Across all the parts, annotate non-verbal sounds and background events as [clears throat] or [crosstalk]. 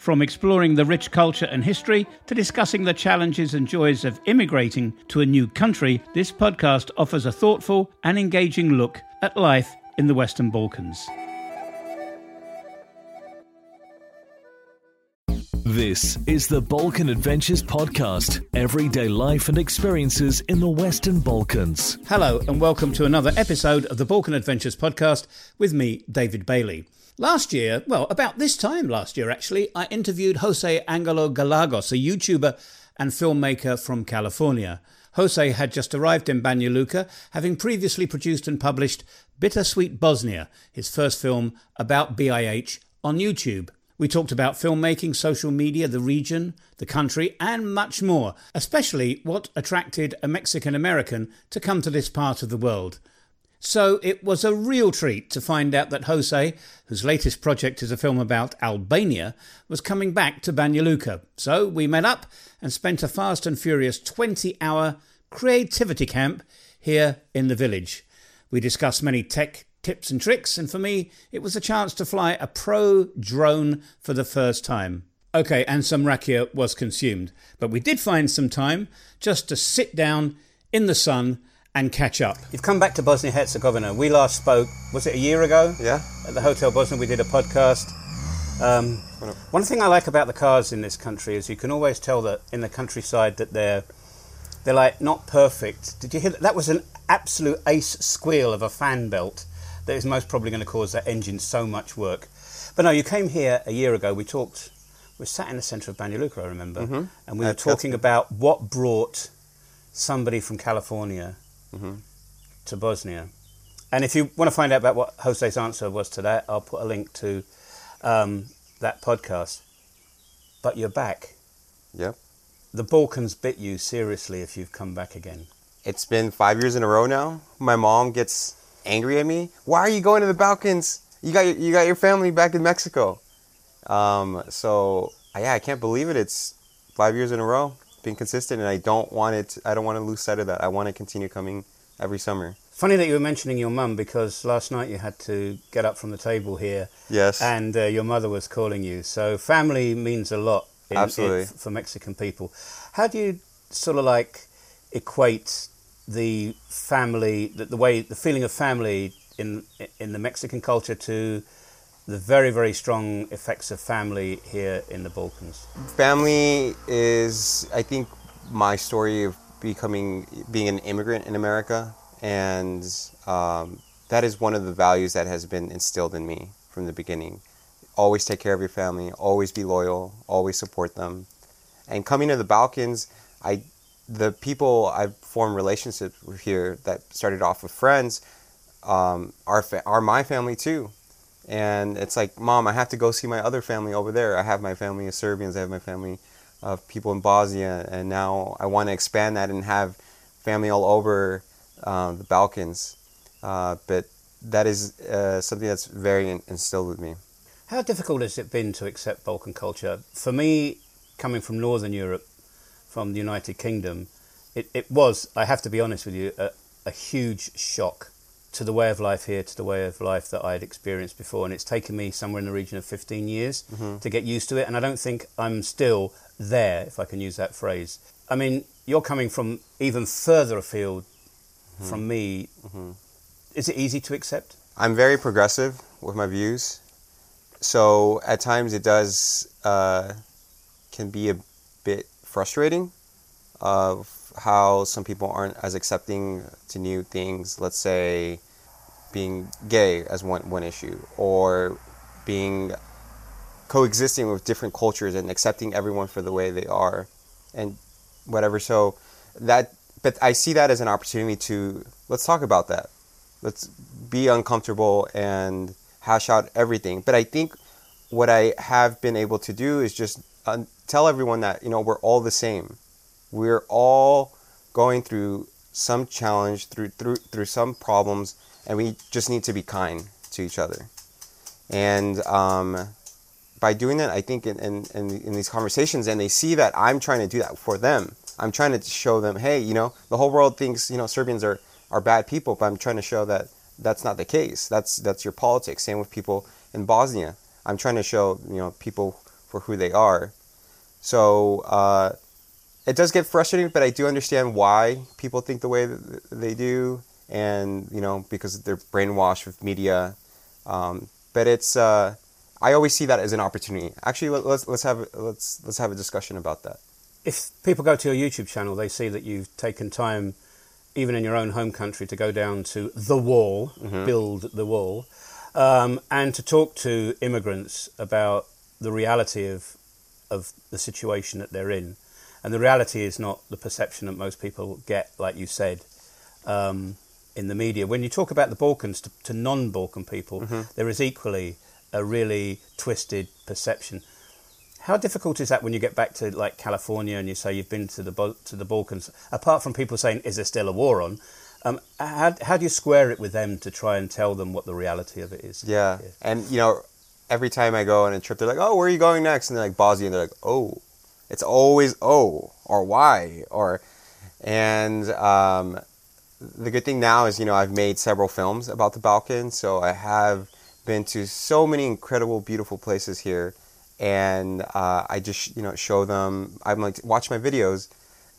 From exploring the rich culture and history to discussing the challenges and joys of immigrating to a new country, this podcast offers a thoughtful and engaging look at life in the Western Balkans. This is the Balkan Adventures Podcast everyday life and experiences in the Western Balkans. Hello, and welcome to another episode of the Balkan Adventures Podcast with me, David Bailey. Last year, well, about this time last year actually, I interviewed Jose Angelo Gallegos, a YouTuber and filmmaker from California. Jose had just arrived in Banja Luka, having previously produced and published Bittersweet Bosnia, his first film about BIH, on YouTube. We talked about filmmaking, social media, the region, the country, and much more, especially what attracted a Mexican American to come to this part of the world. So it was a real treat to find out that Jose, whose latest project is a film about Albania, was coming back to Banja Luka. So we met up and spent a fast and furious 20 hour creativity camp here in the village. We discussed many tech tips and tricks, and for me, it was a chance to fly a pro drone for the first time. Okay, and some rakia was consumed, but we did find some time just to sit down in the sun and catch up. You've come back to Bosnia Herzegovina. We last spoke, was it a year ago? Yeah. At the Hotel Bosnia, we did a podcast. Um, one thing I like about the cars in this country is you can always tell that in the countryside that they're they're like not perfect. Did you hear that? That was an absolute ace squeal of a fan belt that is most probably going to cause that engine so much work. But no, you came here a year ago. We talked. We sat in the centre of Banja Luka, I remember, Mhm. and we were At talking Chelsea. about what brought somebody from California Mm-hmm. to Bosnia. And if you want to find out about what Jose's answer was to that, I'll put a link to um, that podcast. But you're back. Yep. The Balkans bit you seriously if you've come back again. It's been five years in a row now. My mom gets angry at me. Why are you going to the Balkans? You got your, you got your family back in Mexico. Um, so yeah, I can't believe it. It's five years in a row, being consistent, and I don't want it. I don't want to lose sight of that. I want to continue coming every summer. Funny that you were mentioning your mum because last night you had to get up from the table here Yes. and uh, your mother was calling you. So family means a lot in, Absolutely. in- for Mexican people. How do you sort of like equate the family, the, the way, the feeling of family in in the Mexican culture to the very very strong effects of family here in the Balkans? family is i think my story of becoming being an immigrant in america and um, that is one of the values that has been instilled in me from the beginning. Always take care of your family always be loyal always support them. And coming to the balkans i the people i've formed relationships with here that started off with friends um, are, fa- are my family too and it's like, mom, I have to go see my other family over there. I have my family of Serbians, I have my family of people in Bosnia, and now I want to expand that and have family all over uh, the Balkans. Uh, but that is uh, something that's very instilled with me. How difficult has it been to accept Balkan culture? For me, coming from Northern Europe, from the United Kingdom, it, it was, I have to be honest with you, a, a huge shock to the way of life here, to the way of life that I had experienced before. And it's taken me somewhere in the region of 15 years mm-hmm. to get used to it. And I don't think I'm still there, if I can use that phrase. I mean, you're coming from even further afield mm-hmm. from me. Mm-hmm. Is it easy to accept? I'm very progressive with my views, so at times it does uh, can be a bit frustrating of how some people aren't as accepting to new things. Let's say being gay as one one issue, or being coexisting with different cultures and accepting everyone for the way they are, and whatever. So that, but I see that as an opportunity to let's talk about that let's be uncomfortable and hash out everything. But I think what I have been able to do is just uh, tell everyone that you know we're all the same. We're all going through some challenge, through through through some problems, and we just need to be kind to each other. And um, by doing that, I think in, in, in, these conversations, and they see that I'm trying to do that for them. I'm trying to show them, hey, you know, the whole world thinks you know Serbians are are bad people, but I'm trying to show that that's not the case. That's that's your politics. Same with people in Bosnia. I'm trying to show you know people for who they are. So uh, it does get frustrating, but I do understand why people think the way that they do, and you know because they're brainwashed with media. Um, but it's uh, I always see that as an opportunity. Actually, let, let's let's have let's let's have a discussion about that. If people go to your YouTube channel, they see that you've taken time, even in your own home country, to go down to the wall, build the wall, um, and to talk to immigrants about the reality of of the situation that they're in. And the reality is not the perception that most people get, like you said, um, in the media. When you talk about the Balkans to, to non Balkan people, there is equally a really twisted perception. How difficult is that when you get back to like California and you say you've been to the to the Balkans? Apart from people saying, "Is there still a war on?" Um, how, how do you square it with them to try and tell them what the reality of it is? Yeah. And you know, every time I go on a trip, they're like, "Oh, where are you going next?" And they're like Bosnia, and they're like, "Oh." It's always "Oh" or "Why" or, and um, the good thing now is you know I've made several films about the Balkans, so I have been to so many incredible, beautiful places here, and uh, I just you know show them. I'm like watch my videos,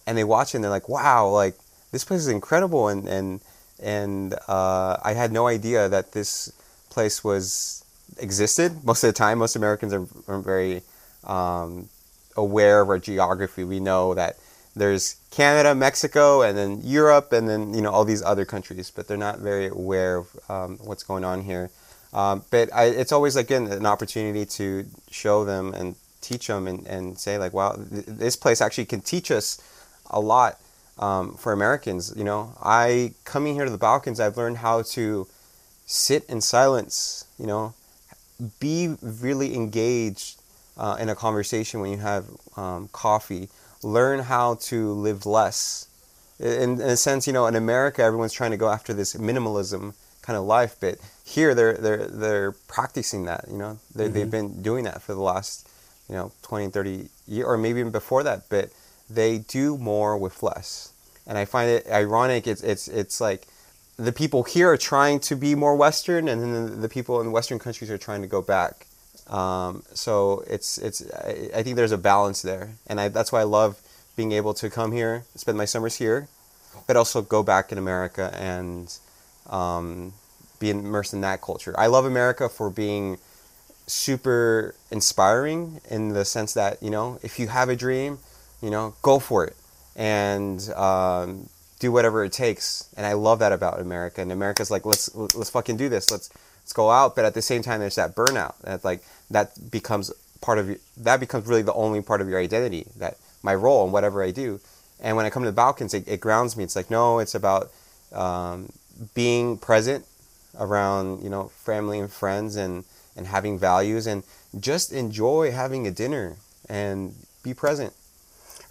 and they watch and they're like, "Wow, like this place is incredible," and and and uh, I had no idea that this place was existed. [laughs] Most of the time, most Americans are, are very um, aware of our geography. We know that there's Canada, Mexico, and then Europe, and then you know all these other countries, but they're not very aware of um, what's going on here. Um, but I, it's always again an opportunity to show them and teach them and, and say like, wow, th- this place actually can teach us a lot um, for Americans. You know, I coming here to the Balkans, I've learned how to sit in silence. You know, be really engaged uh, in a conversation when you have um, coffee. Learn how to live less. In, in a sense, you know, in America, everyone's trying to go after this minimalism kind of life, but here they're they're they're practicing that. You know, they, they've been doing that for the last you know 20, 30 years, or maybe even before that. But they do more with less, and I find it ironic. It's it's it's like the people here are trying to be more Western, and then the, the people in Western countries are trying to go back. Um, so it's it's I, I think there's a balance there, and I, that's why I love being able to come here, spend my summers here, but also go back in America and um, be immersed in that culture. I love America for being super inspiring in the sense that you know if you have a dream, you know go for it and um, do whatever it takes. And I love that about America. And America's like let's let's fucking do this. Let's go out. But at the same time, there's that burnout. That like that becomes part of your, that becomes really the only part of your identity. That my role and whatever I do. And when I come to the Balkans, it, it grounds me. It's like no, it's about um, being present around you know family and friends and and having values and just enjoy having a dinner and be present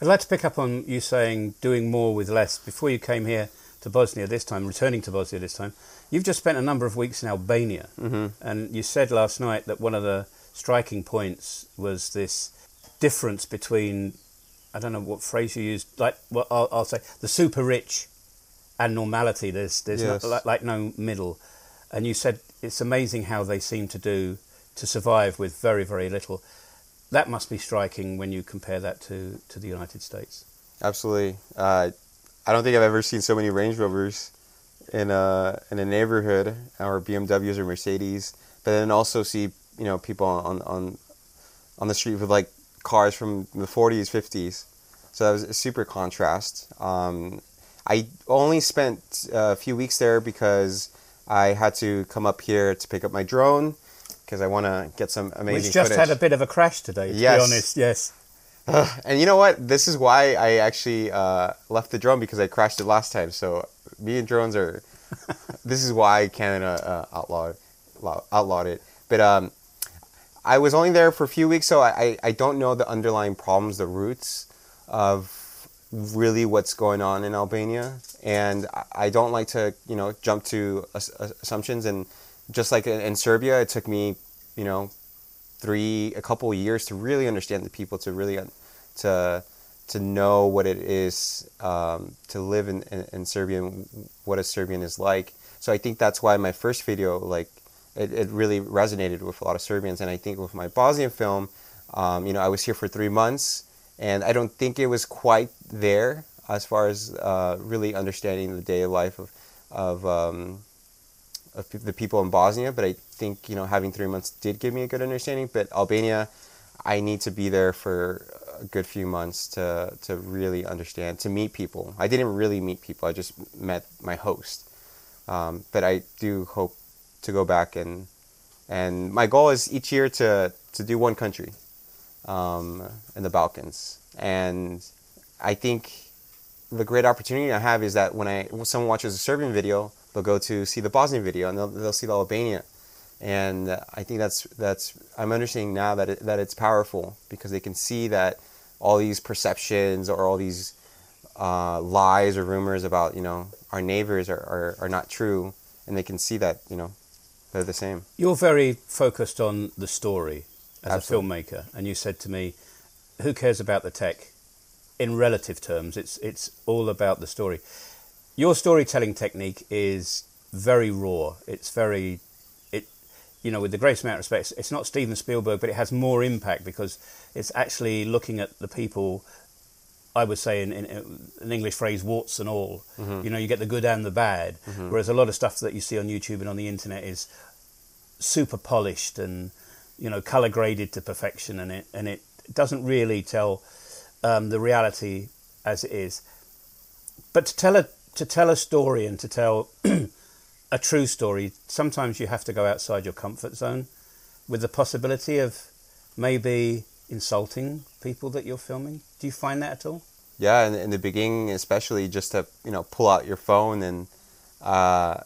I'd like to pick up on you saying doing more with less. Before you came here to Bosnia this time, returning to Bosnia this time, you've just spent a number of weeks in Albania. Mm-hmm. And you said last night that one of the striking points was this difference between, I don't know what phrase you used, like, well, I'll, I'll say the super rich and normality. There's, there's Yes. no, like, like no middle. And you said it's amazing how they seem to do to survive with very, very little. That must be striking when you compare that to, to the United States. absolutely uh, i don't think i've ever seen so many range rovers in a in a neighborhood or bmws or mercedes but then also see you know people on on on the street with like cars from the 40s 50s so that was a super contrast um, i only spent a few weeks there because i had to come up here to pick up my drone because i want to get some amazing Which just footage. had a bit of a crash today, to Yes. be honest. Yes. [sighs] And you know what? This is why I actually uh, left the drone because I crashed it last time. So me and drones are. [laughs] this is why Canada uh, outlawed outlawed it. But um, I was only there for a few weeks, so I, I, don't know the underlying problems, the roots of really what's going on in Albania, and I- don't like to you know jump to assumptions. And just like in Serbia, it took me you know three a couple years to really understand the people, to really un- to to know what it is um, to live in, in, in Serbia what a Serbian is like. So I think that's why my first video like it, it really resonated with a lot of Serbians, and I think with my Bosnian film, um, you know, I was here for three months, and I don't think it was quite there as far as uh, really understanding the day life of of, um, of the people in Bosnia. But I think you know having three months did give me a good understanding. But Albania, I need to be there for a good few months to to really understand, to meet people. I didn't really meet people. I just met my host. Um, but I do hope to go back and and my goal is each year to to do one country um, in the Balkans. And I think the great opportunity I have is that when I when someone watches a Serbian video, they'll go to see the Bosnian video and they'll, they'll see the Albania. And I think that's that's I'm understanding now that it, that it's powerful because they can see that all these perceptions or all these uh, lies or rumors about you know our neighbors are, are, are not true, and they can see that you know they're the same. You're very focused on the story as Absolutely. a filmmaker, and you said to me, "Who cares about the tech?" In relative terms, it's it's all about the story. Your storytelling technique is very raw. It's very, it, you know, with the greatest amount of respect, it's not Steven Spielberg, but it has more impact because it's actually looking at the people. I would say in, in, in an English phrase, warts and all. You know, you get the good and the bad. Whereas a lot of stuff that you see on YouTube and on the internet is super polished and you know color graded to perfection, and it and it doesn't really tell um, the reality as it is. But to tell a to tell a story and to tell [clears throat] a true story, sometimes you have to go outside your comfort zone, with the possibility of maybe insulting people that you're filming. Do you find that at all? Yeah, in, in the beginning, especially just to you know pull out your phone and uh,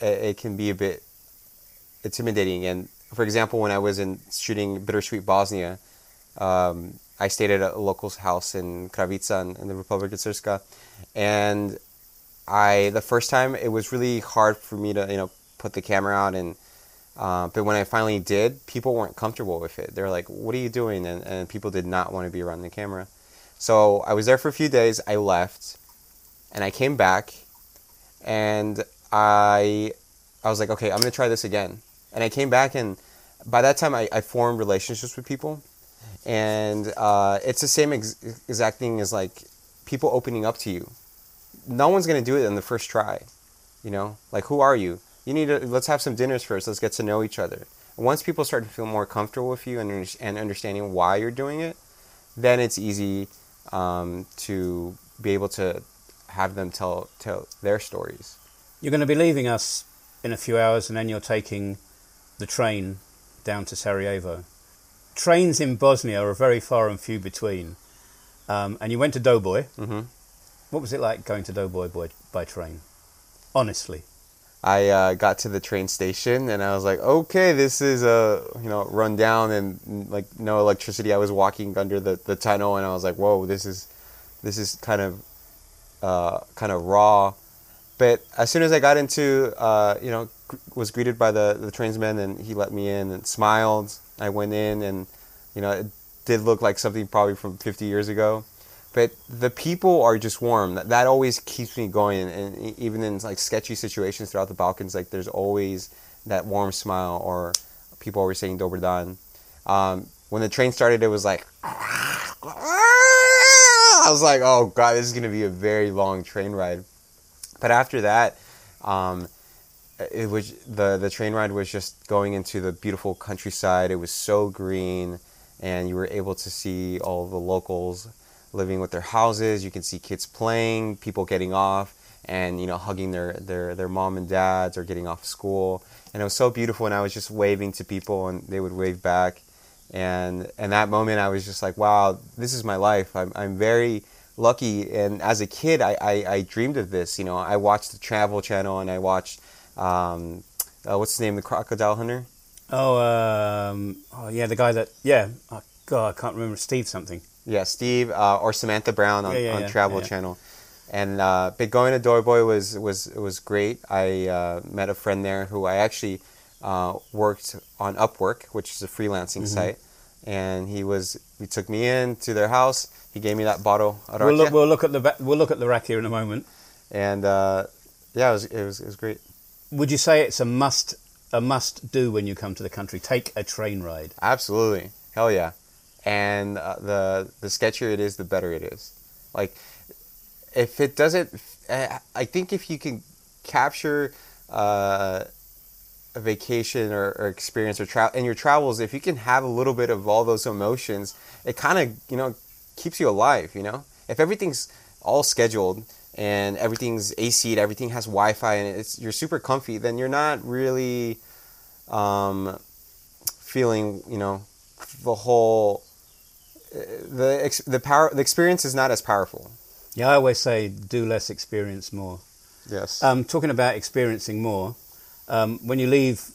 it, it can be a bit intimidating. And for example, when I was in shooting Bittersweet Bosnia, um, I stayed at a local's house in Kravica in, in the Republic of Srpska, and I the first time it was really hard for me to you know put the camera out and. Uh, but when I finally did, people weren't comfortable with it. They're like, "What are you doing?" And, and people did not want to be around the camera. So I was there for a few days. I left, and I came back, and I I was like, okay, I'm gonna try this again. And I came back, and by that time, I, I formed relationships with people, and uh, it's the same ex- exact thing as like people opening up to you. No one's gonna do it in the first try, you know. Like, who are you? You need to let's have some dinners first. Let's get to know each other. And once people start to feel more comfortable with you and, and understanding why you're doing it, then it's easy um, to be able to have them tell tell their stories. You're going to be leaving us in a few hours, and then you're taking the train down to Sarajevo. Trains in Bosnia are very far and few between. Um, and you went to Doboj. Mhm. What was it like going to Doboj by, by train? Honestly. I uh, got to the train station and I was like, okay, this is a you know run down and like no electricity. I was walking under the, the tunnel and I was like, whoa, this is this is kind of uh, kind of raw. But as soon as I got into uh, you know gr- was greeted by the the trainsman and he let me in and smiled. I went in and you know it did look like something probably from 50 years ago but the people are just warm. That, that always keeps me going, and e- even in like sketchy situations throughout the Balkans, like there's always that warm smile, or people always saying "Dobar dan." Um, when the train started, it was like [laughs] I was like, "Oh God, this is gonna be a very long train ride." But after that, um, it was the the train ride was just going into the beautiful countryside. It was so green, and you were able to see all the locals living with their houses. You can see kids playing, people getting off, and you know hugging their their their mom and dads or getting off school. And it was so beautiful. And I was just waving to people, and they would wave back. And and that moment, I was just like, wow, this is my life. I'm I'm very lucky. And as a kid, I I, I dreamed of this. You know, I watched the Travel Channel, and I watched um, uh, what's the name, the Crocodile Hunter. Oh, um, oh yeah, the guy that yeah. Oh, God, I can't remember Steve something. Yeah, Steve uh, or Samantha Brown on, Yeah, yeah, on yeah, Travel. Channel. And uh, but going to Doboj was was was great. I uh, met a friend there who I actually uh, worked on Upwork, which is a freelancing Mm-hmm. site. And he was he took me in to their house. He gave me that bottle We'll look, we'll look at the we'll look at the rack here in a moment. and uh, yeah, it was, it was it was great. Would you say it's a must a must do when you come to the country? Take a train ride. Absolutely, hell yeah! And uh, the the sketchier it is, the better it is. Like, if it doesn't, I think if you can capture uh, a vacation or, or experience or travel in your travels, if you can have a little bit of all those emotions, it kind of you know keeps you alive. You know, if everything's all scheduled and everything's AC'd, everything has Wi-Fi, and it's you're super comfy, then you're not really um, feeling you know the whole uh, the ex- the power the experience is not as powerful. Yeah, I always say do less, experience more. Yes. Um, talking about experiencing more, um, when you leave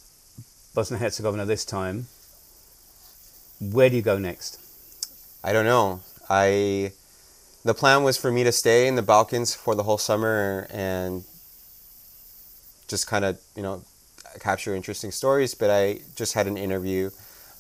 Bosnia Herzegovina this time, where do you go next? I don't know. I the plan was for me to stay in the Balkans for the whole summer and just kind of you know capture interesting stories. But I just had an interview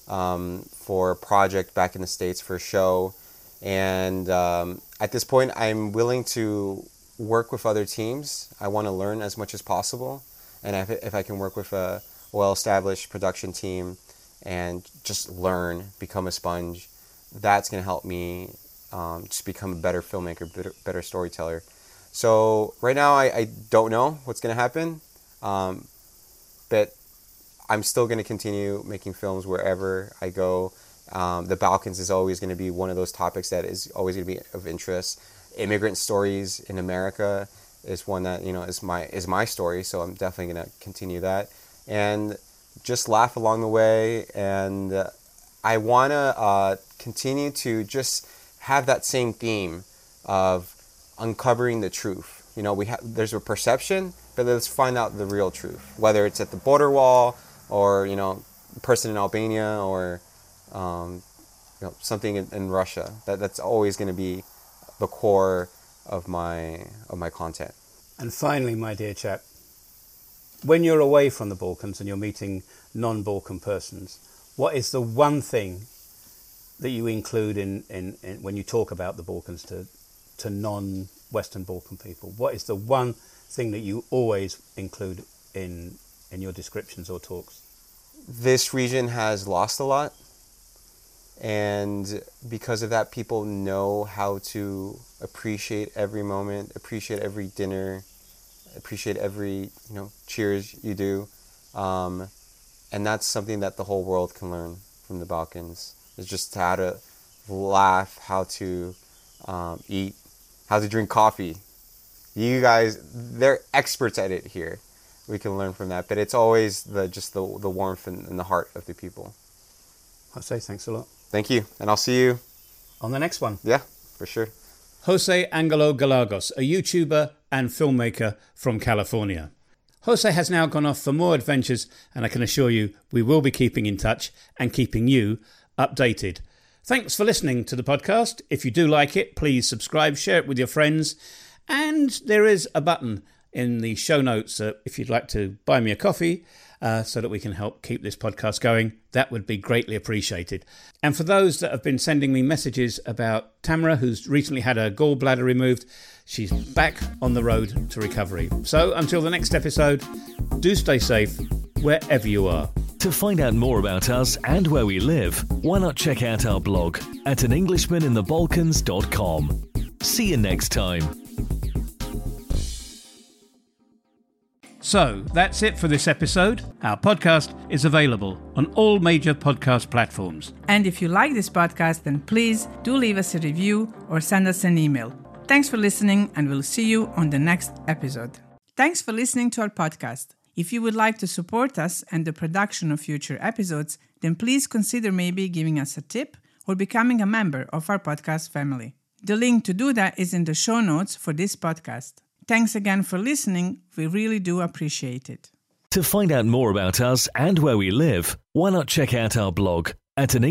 um, for a project back in the states for a show, and um, at this point, I'm willing to work with other teams. I want to learn as much as possible, and if, if I can work with a well-established production team and just learn, become a sponge, that's going to help me um, just become a better filmmaker, better, better storyteller. So right now, I, I don't know what's going to happen, um, but I'm still going to continue making films wherever I go. Um, the Balkans is always going to be one of those topics that is always going to be of interest. Immigrant stories in America is one that you know is my is my story, so I'm definitely going to continue that and just laugh along the way. And I want to uh, continue to just have that same theme of uncovering the truth. You know, we have there's a perception, but let's find out the real truth. Whether it's at the border wall, or you know, person in Albania, or um, you know, something in, in Russia. That that's always going to be the core of my of my content. And finally, my dear chap, when you're away from the Balkans and you're meeting non-Balkan persons, what is the one thing that you include in, in, in when you talk about the Balkans to to non-Western Balkan people? What is the one thing that you always include in in your descriptions or talks? this region has lost a lot and because of that people know how to appreciate every moment appreciate every dinner appreciate every you know cheers you do um, and that's something that the whole world can learn from the balkans is just how to laugh how to um, eat how to drink coffee you guys they're experts at it here we can learn from that but it's always the just the, the warmth and, and the heart of the people I say thanks a lot. thank you and i'll see you On the next one. yeah for sure Jose Angelo Gallegos, a YouTuber and filmmaker from California. Jose has now gone off for more adventures, and I can assure you we will be keeping in touch and keeping you updated. Thanks for listening to the podcast. If you do like it, please subscribe, share it with your friends, and there is a button in the show notes uh, if you'd like to buy me a coffee uh, so that we can help keep this podcast going. That would be greatly appreciated. And for those that have been sending me messages about Tamara, who's recently had her gallbladder removed, she's back on the road to recovery. So until the next episode, do stay safe wherever you are. To find out more about us and where we live, why not check out our blog at anenglishmaninthebalkans.com. See you next time. So that's it for this episode. Our podcast is available on all major podcast platforms. And if you like this podcast, then please do leave us a review or send us an email. Thanks for listening, and we'll see you on the next episode. Thanks for listening to our podcast. If you would like to support us and the production of future episodes, then please consider maybe giving us a tip or becoming a member of our podcast family. The link to do that is in the show notes for this podcast. Thanks again for listening. We really do appreciate it. To find out more about us and where we live, why not check out our blog at an